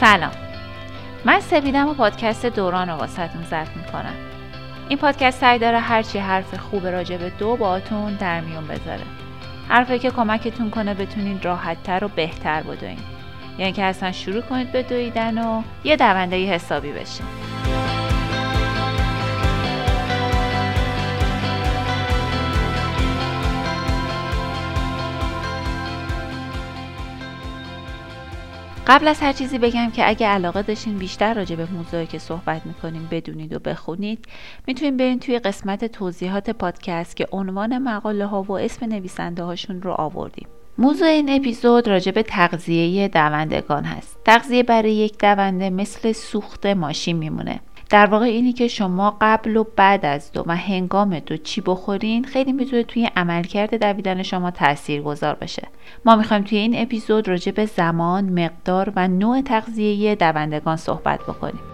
سلام. من سپیدم و پادکست دوران رو واسهتون ضبط می‌کنم. این پادکست سعی داره هرچی حرف خوب راجع به دو باتون در میون بذاره. حرفی که کمکتون کنه بتونید راحتتر و بهتر بدوین. یعنی که اصلا شروع کنید به دویدن و یه دونده حسابی بشین قبل از هر چیزی بگم که اگه علاقه داشتین بیشتر راجع به موضوعی که صحبت می‌کنیم بدونید و بخونید می‌تونید برین توی قسمت توضیحات پادکست که عنوان مقاله ها و اسم نویسنده هاشون رو آوردیم. موضوع این اپیزود راجع به تغذیه دوندگان هست. تغذیه برای یک دونده مثل سوخت ماشین میمونه. در واقع اینی که شما قبل و بعد از دو و هنگام دو چی بخورین خیلی می‌تونه توی عملکرد دویدن شما تأثیر گذار باشه. ما می‌خوایم توی این اپیزود راجع به زمان، مقدار و نوع تغذیه دوندگان صحبت بکنیم.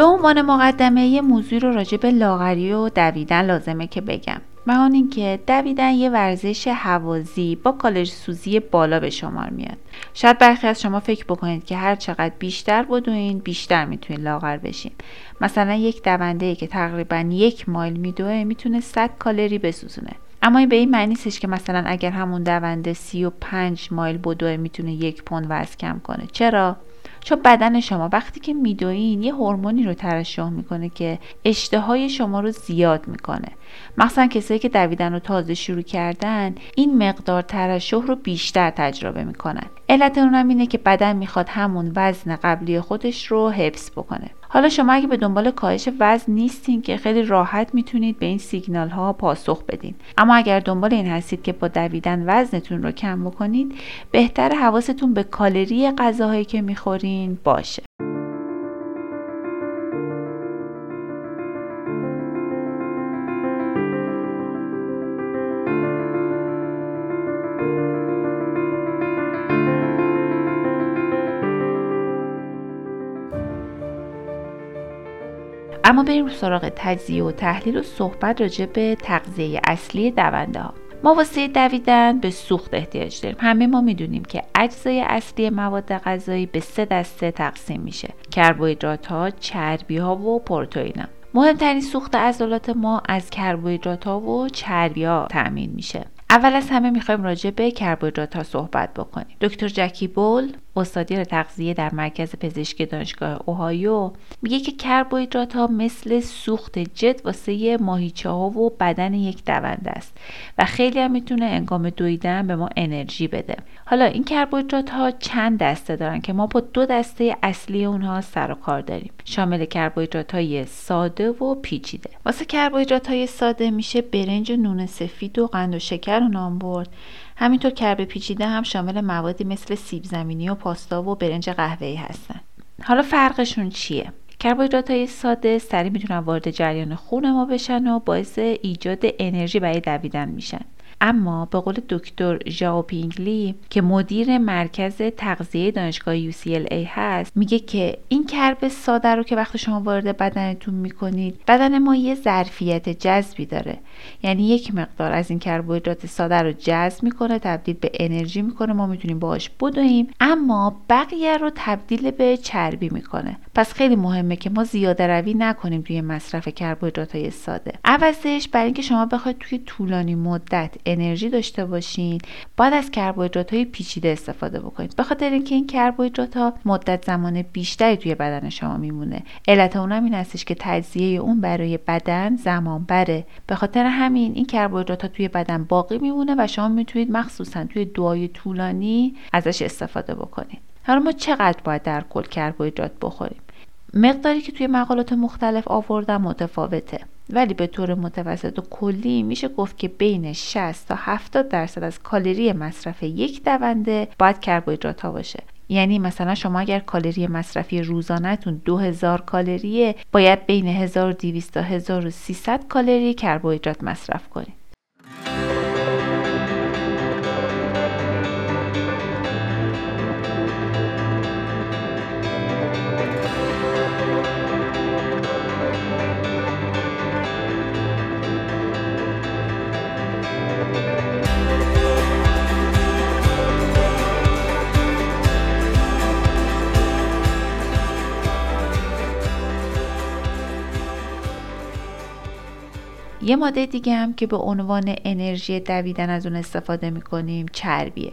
به عنوان مقدمه یه موضوع رو راجع به لاغری و دویدن لازمه که بگم. و آن اینکه دویدن یه ورزش هوازی با کالری سوزی بالا به شمار میاد. شاید برخی از شما فکر بکنید که هر چقدر بیشتر بدوین بیشتر می‌تونید لاغر بشین. مثلا یک دونده که تقریبا یک مایل میدوه می‌تونه 100 کالری بسوزونه. اما این به این معنی نیستش که مثلا اگر همون دونده 35 مایل بدوه می‌تونه یک پوند وزن کم کنه. چرا؟ چون بدن شما وقتی که میدوین یه هورمونی رو ترشح می‌کنه که اشتهای شما رو زیاد می‌کنه. مثلا کسایی که دویدن رو تازه شروع کردن این مقدار ترشح رو بیشتر تجربه می‌کنن. علت اونم اینه که بدن می‌خواد همون وزن قبلی خودش رو حفظ بکنه. حالا شما اگه به دنبال کاهش وزن نیستین که خیلی راحت می‌تونید به این سیگنال ها پاسخ بدین. اما اگر دنبال این هستید که با دویدن وزنتون رو کم بکنید بهتر حواستون به کالری غذاهایی که می‌خورین باشه. اما بریم سراغ تجزیه و تحلیل و صحبت راجع به تغذیه اصلی دونده ها. ما واسه دویدن به سوخت احتیاج داریم. همه ما می‌دونیم که اجزای اصلی مواد غذایی به سه دسته تقسیم میشه. کربوهیدرات ها چربی ها و پروتئین مهمترین سوخت عضلات ما از کربوهیدرات ها و چربی ها تأمین میشه. اول از همه می‌خوایم راجع به کربوهیدرات ها صحبت بکنیم. دکتر جکی بول استادی تغذیه در مرکز پزشکی دانشگاه اوهایو میگه که کربوهیدرات ها مثل سوخت جد واسه ماهیچه ها و بدن یک دونده است و خیلی هم می‌تونه انگام دویدن به ما انرژی بده. حالا این کربوهیدرات ها چند دسته دارن که ما با دو دسته اصلی اونها سر و کار داریم. شامل کربوهیدرات های ساده و پیچیده. واسه کربوهیدرات های ساده میشه برنج و نون سفید و قند و شکر و نام برد. همینطور کرب پیچیده هم شامل موادی مثل سیب زمینی و پاستا و برنج قهوه‌ای هستن. حالا فرقشون چیه؟ کربوهیدرات های ساده سریع می‌تونن وارد جریان خون ما بشن و باعث ایجاد انرژی برای دویدن میشن. اما به قول دکتر ژاو پینگلی که مدیر مرکز تغذیه دانشگاه UCLA هست میگه که این کرب ساده رو که وقتی شما وارد بدنتون می‌کنید بدن ما یه ظرفیت جذبی داره. یعنی یک مقدار از این کربوهیدرات ساده رو جذب می‌کنه تبدیل به انرژی می‌کنه ما می‌تونیم باهاش بدویم اما بقیه رو تبدیل به چربی می‌کنه. پس خیلی مهمه که ما زیاده روی نکنیم توی مصرف کربوهیدرات های ساده. عوضش برای اینکه شما بخواید توی طولانی مدت انرژی داشته باشین. باید از کربوهیدرات های پیچیده استفاده بکنید. به خاطر اینکه این کربوهیدرات ها مدت زمان بیشتری توی بدن شما میمونه. علت اونم این هستش که تجزیه اون برای بدن زمان بره. به خاطر همین این کربوهیدرات ها توی بدن باقی میمونه و شما می‌تونید مخصوصا توی دعای طولانی ازش استفاده بکنید. حالا ما چقدر باید در کل کربوهیدرات بخوریم؟ مقداری که توی مقالات مختلف آوردم متفاوته. ولی به طور متوسط و کلی میشه گفت که بین 60 تا 70 درصد از کالری مصرف یک دونده باید کربوهیدرات ها باشه. یعنی مثلا شما اگر کالری مصرفی روزانهتون 2000 کالریه باید بین 1200 تا 1300 کالری کربوهیدرات مصرف کنید. یه ماده دیگه هم که به عنوان انرژی دویدن از اون استفاده می‌کنیم چربیه.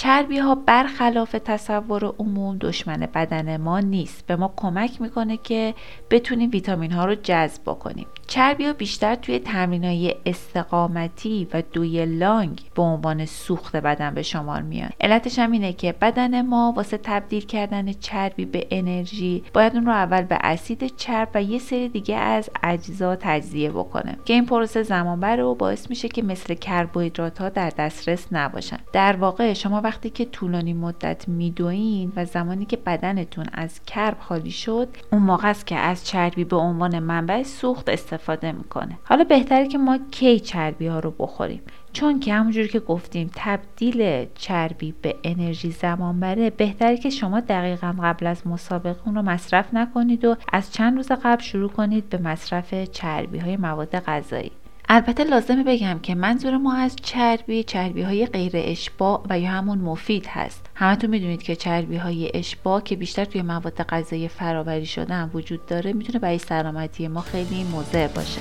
چربی ها برخلاف تصور عموم دشمن بدن ما نیست. به ما کمک می‌کنه که بتونیم ویتامین ها رو جذب کنیم چربی ها بیشتر توی تمرین های استقامتی و دوی لانگ به عنوان سوخت بدن به شمار میاد علتش هم اینه که بدن ما واسه تبدیل کردن چربی به انرژی باید اون رو اول به اسید چرب و یه سری دیگه از اجزا تجزیه بکنه. که این پروسه زمان بره و باعث میشه که مثل کربوهیدرات ها در دسترس نباشن. در واقع شما وقتی که طولانی مدت میدوین و زمانی که بدنتون از کرب خالی شد اون موقع است که از چربی به عنوان منبع سوخت استفاده می‌کنه. حالا بهتره که ما کی چربی ها رو بخوریم. چون که همونجوری که گفتیم تبدیل چربی به انرژی زمان بره بهتره که شما دقیقا قبل از مسابقه اون رو مصرف نکنید و از چند روز قبل شروع کنید به مصرف چربی های مواد غذایی. البته لازمه بگم که منظور ما از چربی چربی های غیر اشباع و یا همون مفید هست. همتون می‌دونید که چربی های اشباع که بیشتر توی مواد غذایی فراوری شدن وجود داره می‌تونه برای سلامتی ما خیلی مضر باشه.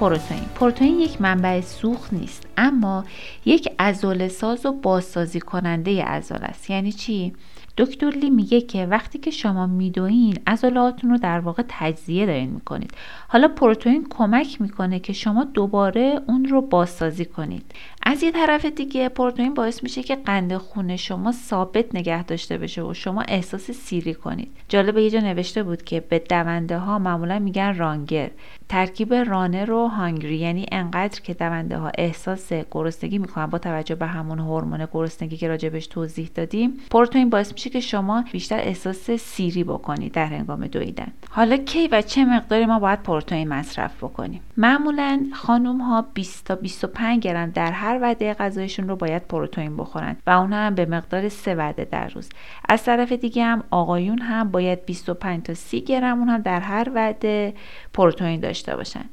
پروتئین. پروتئین یک منبع سوخت نیست اما یک عضله ساز و بازسازی کننده عضله است. یعنی چی؟ دکتر لی میگه که وقتی که شما میدوین عضلاتتون رو در واقع تجزیه دارین می‌کنید. حالا پروتئین کمک می‌کنه که شما دوباره اون رو بازسازی کنید. از یه طرف دیگه پروتئین باعث میشه که قند خون شما ثابت نگه داشته بشه و شما احساس سیری کنید. جالب یه جا نوشته بود که به دونده ها معمولا میگن رانگر. ترکیب رانر و هانگری یعنی انقدر که دونده ها احساس گرسنگی می‌کنن با توجه به همون هورمون گرسنگی که راجبش توضیح دادیم پروتئین باعث میشه که شما بیشتر احساس سیری بکنید در هنگام دویدن. حالا کی و چه مقداری ما باید پروتئین مصرف بکنیم؟ معمولا خانم ها 20 تا 25 گرم در هر وعده غذایشون رو باید پروتئین بخورن و اون هم به مقدار 3 وعده در روز. از طرف دیگه هم آقایون هم باید 25 تا 30 گرم اون هم در هر وعده پروتئین داشته باشن.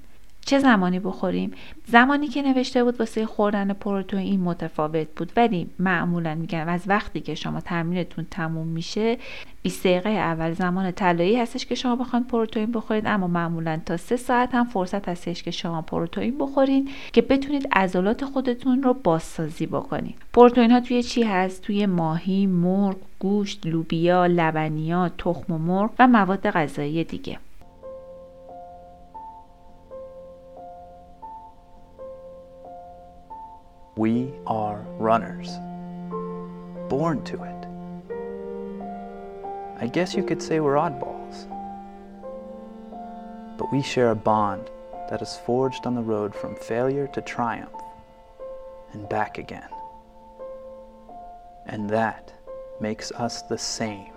چه زمانی بخوریم؟ زمانی که نوشته بود واسه خوردن پروتئین متفاوت بود. ولی معمولا میگن از وقتی که شما تمرینتون تموم میشه 20 دقیقه اول زمان طلایی هستش که شما بخواید پروتئین بخورید اما معمولا تا 3 ساعت هم فرصت هستش که شما پروتئین بخورید که بتونید عضلات خودتون رو بازسازی بکنید پروتئین ها توی چی هست؟ توی ماهی مرغ گوشت لوبیا لبنیات تخم مرغ و مواد غذایی دیگه. We are runners, born to it. I guess you could say we're oddballs. But we share a bond that is forged on the road from failure to triumph and back again. And that makes us the same.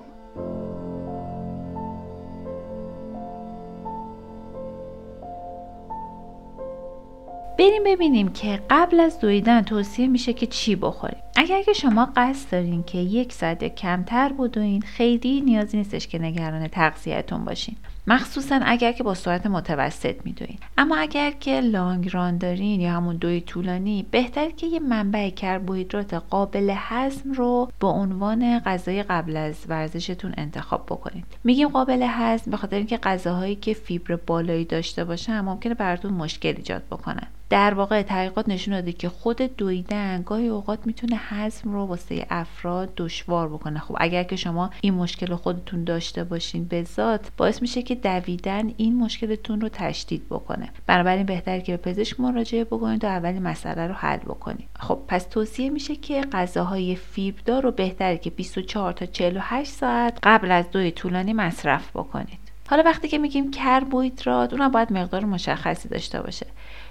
بریم ببینیم که قبل از دویدن توصیه میشه که چی بخوریم. اگر که شما قصد دارین که یک ساعت کمتر بدوین خیلی نیازی نیستش که نگران تغذیهتون باشین. مخصوصا اگر که با سرعت متوسط میدوین. اما اگر که لانگ ران دارین یا همون دوی طولانی بهتر که یه منبع کربوهیدرات قابل هضم رو به عنوان غذای قبل از ورزشتون انتخاب بکنید میگیم قابل هضم به خاطر اینکه غذاهایی که فیبر بالایی داشته باشن ممکنه براتون مشکل ایجاد بکنن. در واقع تحقیقات نشون داده که خود دویدن گاهی اوقات می‌تونه هضم رو واسه افراد دشوار بکنه. خب اگر که شما این مشکل خودتون داشته باشین به ذات باعث میشه که دویدن این مشکلتون رو تشدید بکنه. بنابراین بهتره که به پزشک مراجعه بکنید و اولی مسئله رو حل بکنید. خب پس توصیه میشه که غذاهای فیبردار رو بهتره که 24 تا 48 ساعت قبل از دوی طولانی مصرف بکنید. حالا وقتی که میگیم کربوهیدرات اونم باید مقدار مشخصی داشته باشه.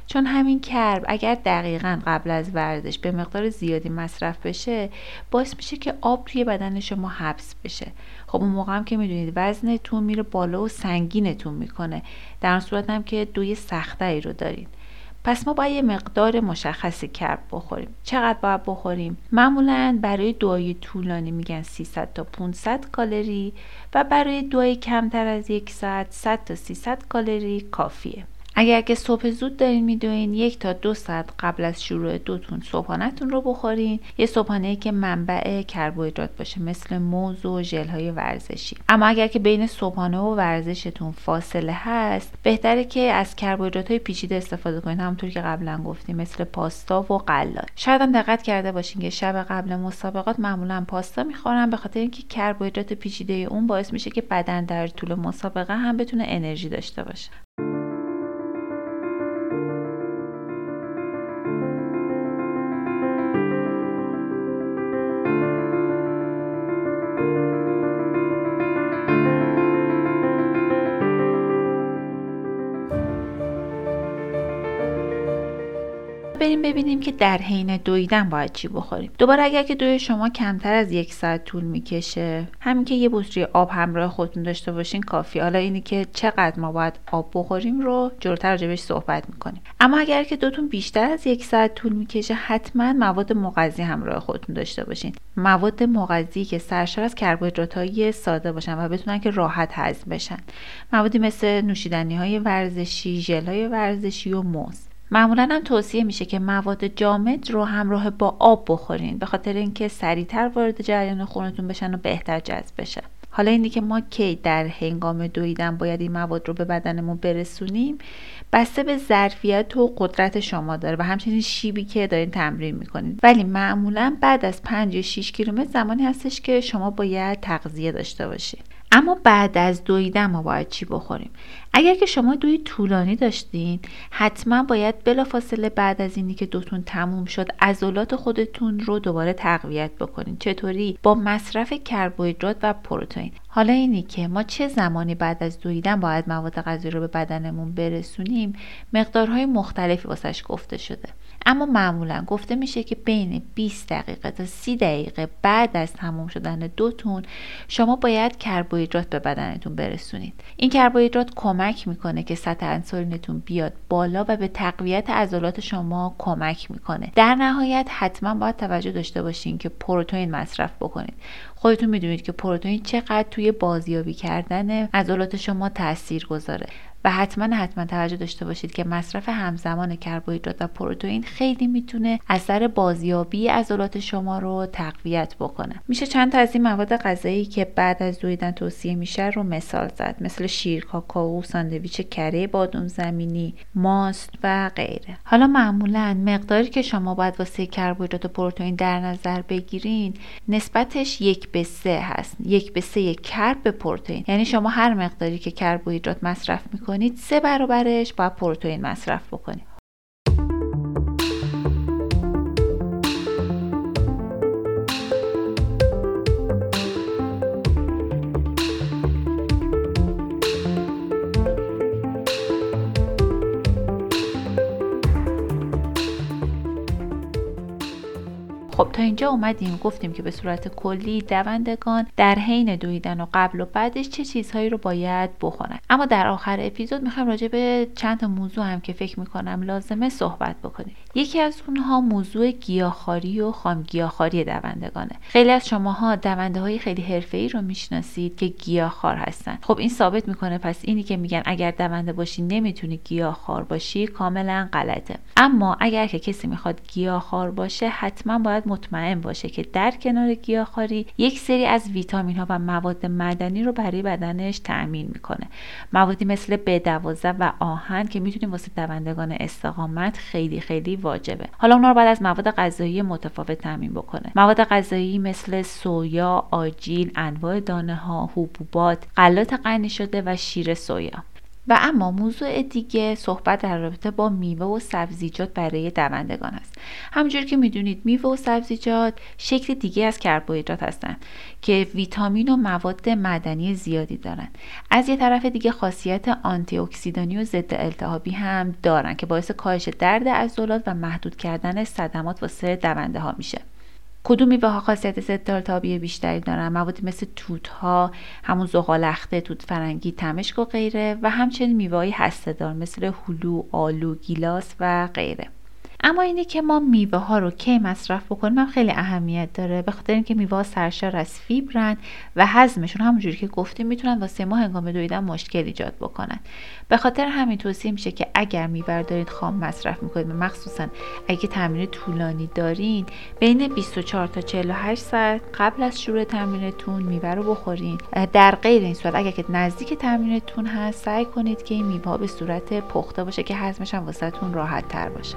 چون همین کرب اگر دقیقا قبل از ورزش به مقدار زیادی مصرف بشه باعث میشه که آب توی بدن شما حبس بشه. خب اون موقع هم که می‌دونید وزنتون میره بالا و سنگینتون می‌کنه. در صورت هم که دوی سختری رو دارید. پس ما باید یه مقدار مشخصی کرب بخوریم. چقدر باید بخوریم؟ معمولا برای دعای طولانی میگن 300 تا 500 کالری و برای دعای کمتر از یک ساعت 100 تا 300 کالری کافیه. اگر که صبح زود دارین میدوین یک تا دو ساعت قبل از شروع دوتون صبحانهتون رو بخورین. یه صبحانه که منبع کربوهیدرات باشه مثل موز و ژل های ورزشی. اما اگر که بین صبحانه و ورزشتون فاصله هست بهتره که از کربوهیدرات های پیچیده استفاده کنید همونطور که قبلا گفتیم مثل پاستا و غلات. شاید هم دقت کرده باشین که شب قبل مسابقات معمولا پاستا می‌خورن به خاطر اینکه کربوهیدرات پیچیده اون باعث میشه که بدن در طول مسابقه هم بتونه انرژی داشته باشه. در حین دویدن باید چی بخوریم؟ دوباره اگر که دوی شما کمتر از یک ساعت طول می‌کشه همین که یه بطری آب همراه خودتون داشته باشین کافی. حالا اینی که چقدر ما باید آب بخوریم رو جلوتر راجبش صحبت می‌کنیم. اما اگر که دوتون بیشتر از یک ساعت طول می‌کشه حتما مواد مغذی همراه خودتون داشته باشین. مواد مغذی که سرشار از کربوهیدرات های ساده باشن و بتونن که راحت هضم بشن. موادی مثل نوشیدنی های ورزشی ژل های ورزشی و موز. معمولا هم توصیه میشه که مواد جامد رو همراه با آب بخورین به خاطر اینکه سریعتر وارد جریان خونتون بشن و بهتر جذب بشن حالا اینی که ما کی در هنگام دویدن باید این مواد رو به بدنمون برسونیم بسته به ظرفیت و قدرت شما داره و همچنین شیبی که دارین تمرین می‌کنید ولی معمولا بعد از 5 یا 6 کیلومتر زمانی هستش که شما باید تغذیه داشته باشید اما بعد از دویدن ما باید چی بخوریم؟ اگر که شما دوی طولانی داشتین حتما باید بلافاصله بعد از اینی که دوتون تموم شد عضلات خودتون رو دوباره تقویت بکنین. چطوری؟ با مصرف کربوهیدرات و پروتئین. حالا اینی که ما چه زمانی بعد از دویدن باید مواد غذایی رو به بدنمون برسونیم مقدارهای مختلفی واسش گفته شده. اما معمولا گفته میشه که بین 20 دقیقه تا 30 دقیقه بعد از تموم شدن دوتون شما باید کربوهیدرات به بدنتون برسونید. این کربوهیدرات کمک می‌کنه که سطح انسولینتون بیاد بالا و به تقویت عضلات شما کمک می‌کنه. در نهایت حتما باید توجه داشته باشین که پروتئین مصرف بکنید. خودتون می‌دونید که پروتئین چقدر توی بازیابی کردن عضلات شما تاثیر گذاره و حتما حتما توجه داشته باشید که مصرف همزمان کربوهیدرات و پروتئین خیلی می‌تونه اثر بازیابی عضلات شما رو تقویت بکنه. میشه چند تا از این مواد غذایی که بعد از دویدن توصیه میشه رو مثال زد. مثل شیر کاکائو ساندویچ کره بادون زمینی ماست و غیره. حالا معمولا مقداری که شما باید واسه کربوهیدرات و پروتئین در نظر بگیرین نسبتش یک به سه هست. یک به سه کرب به پروتئین. یعنی شما هر مقداری که کربوهیدرات مصرف می‌کنید کنید سه برابرش باید پروتئین مصرف بکنید. اینجا اومدیم گفتیم که به صورت کلی دوندگان در حین دویدن و قبل و بعدش چه چیزهایی رو باید بخورن. اما در آخر اپیزود می‌خوایم راجع به چند تا موضوع هم که فکر می‌کنم لازمه صحبت بکنیم. یکی از اونها موضوع گیاهخواری و خامگیاهخواری دوندگانه. خیلی از شماها دونده های خیلی حرفه‌ای رو می‌شناسید که گیاهخوار هستن. خب این ثابت می‌کنه پس اینی که میگن اگر دونده باشی نمی‌تونی گیاهخوار باشی کاملا غلطه. اما اگر که کسی می‌خواد گیاهخوار باشه حتما باید مطمئن باشه که در کنار گیاهخواری یک سری از ویتامین ها و مواد معدنی رو برای بدنش تأمین می‌کنه. موادی مثل B12 و آهن که می‌تونیم واسه دوندگان استقامت خیلی خیلی واجبه. حالا اونا رو بعد از مواد غذایی متفاوت تامین بکنه. مواد غذایی مثل سویا آجیل انواع دانه ها حبوبات غلات غنی شده و شیر سویا. و اما موضوع دیگه صحبت در رابطه با میوه و سبزیجات برای دوندگان است. همونجور که می‌دونید میوه و سبزیجات شکل دیگه از کربوهیدرات هستند که ویتامین و مواد معدنی زیادی دارند. از یه طرف دیگه خاصیت آنتی اکسیدانی و ضد التهابی هم دارن که باعث کاهش درد عضلات و محدود کردن صدمات واسه دونده ها میشه. کدوم میوه ها خاصیت ضد التهابی بیشتری دارن؟ موادی مثل توت ها همون زغالخته توت فرنگی تمشک و غیره. و همچنین میوه های دار مثل هلو آلو گیلاس و غیره. اما اینه که ما میوه ها رو کی مصرف بکنیم خیلی اهمیت داره. به خاطر اینکه میوه ها سرشار از فیبرن و هضمشون همونجوری که گفتیم می‌تونن واسه ما هنگام دویدن مشکل ایجاد بکنن. به خاطر همین توصیه میشه که اگر میوه دارید خام مصرف می‌کنید مخصوصا اگه تمرین طولانی دارین بین 24 تا 48 ساعت قبل از شروع تمرینتون میوه رو بخورین. در غیر این صورت اگر که نزدیک تمرینتون هست سعی کنید که این میوه به صورت پخته باشه که هضمش هم واسهتون راحت تر باشه.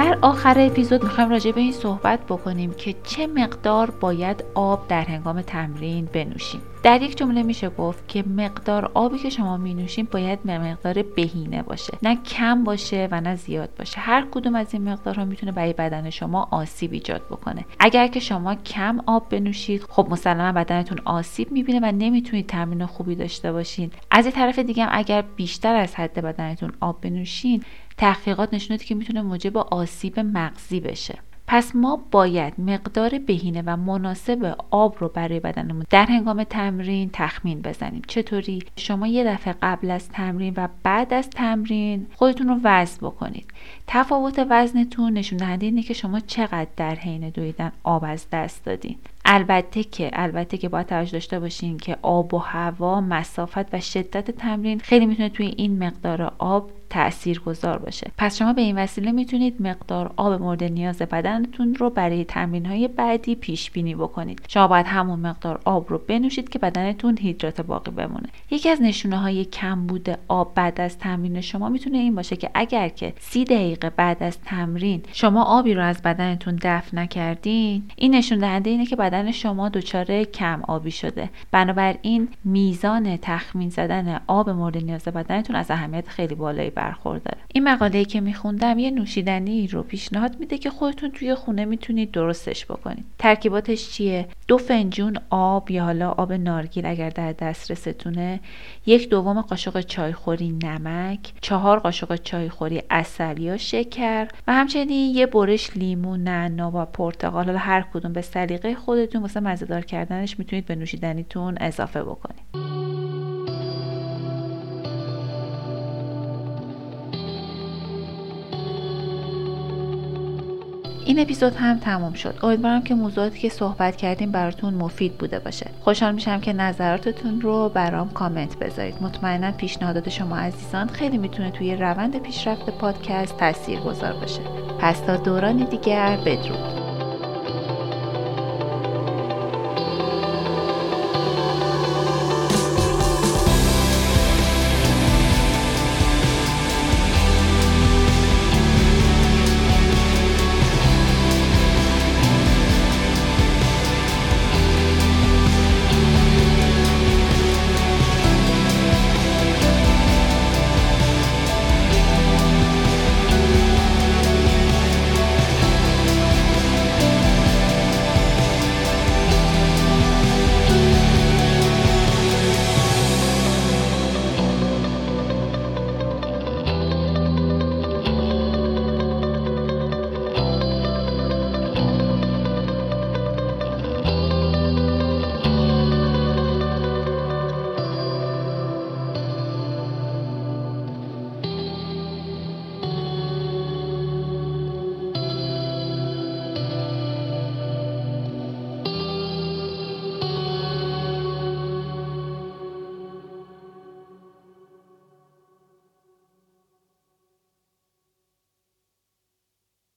در آخر اپیزود می‌خوایم راجع به این صحبت بکنیم که چه مقدار باید آب در هنگام تمرین بنوشیم. در یک جمله میشه گفت که مقدار آبی که شما می نوشیم باید مقدار بهینه باشه. نه کم باشه و نه زیاد باشه. هر کدوم از این مقدارها می‌تونه برای بدن شما آسیب ایجاد بکنه. اگر که شما کم آب بنوشید خب مسلما بدنتون آسیب می‌بینه و نمی‌تونید تمرین خوبی داشته باشین. از این طرف دیگه هم اگر بیشتر از حد بدنتون آب بنوشین تحقیقات نشون که می‌تونه موجب آسیب مغزی بشه. پس ما باید مقدار بهینه و مناسب آب رو برای بدنمون در هنگام تمرین تخمین بزنیم. چطوری؟ شما یه دفعه قبل از تمرین و بعد از تمرین خودتون رو وزن بکنید. تفاوت وزنتون نشون دهنده اینه که شما چقدر در حین دویدن آب از دست دادین. البته که البته که باید توجه داشته باشین که آب و هوا مسافت و شدت تمرین خیلی می‌تونه توی این مقدار آب تأثیر گذار باشه. پس شما به این وسیله می‌تونید مقدار آب مورد نیاز بدنتون رو برای تمرین های بعدی پیش بینی بکنید. شما باید همون مقدار آب رو بنوشید که بدنتون هیدرات باقی بمونه. یکی از نشونه های کمبود آب بعد از تمرین شما می‌تونه این باشه که اگر که سی دقیقه بعد از تمرین شما آبی رو از بدنتون دفع نکردین این نشون دهنده اینه که بدن شما دچار کم آبی شده. بنابراین میزان تخمین زدن آب مورد نیاز بدنتون از اهمیت خیلی بالایی برخورداره. این مقاله که میخوندم یه نوشیدنی رو پیشنهاد میده که خودتون توی خونه می‌تونید درستش بکنید. ترکیباتش چیه؟ دو فنجون آب یا حالا آب نارگیل اگر در دسترستونه یک دوم قاشق چایخوری نمک چهار قاشق چایخوری عسل یا شکر و همچنین یه برش لیمو نعنا و پرتقال. حالا هر کدوم به سلیقه خودتون واسه مزهدار کردنش می‌تونید به نوشیدنیتون اضافه بکنید. این اپیزود هم تموم شد. امیدوارم که موضوعاتی که صحبت کردیم براتون مفید بوده باشه. خوشحال میشم که نظراتتون رو برام کامنت بذارید. مطمئنا پیشنهادات شما عزیزان خیلی می‌تونه توی روند پیشرفت پادکست تاثیر گذار باشه. پس تا دورانی دیگر بدرود.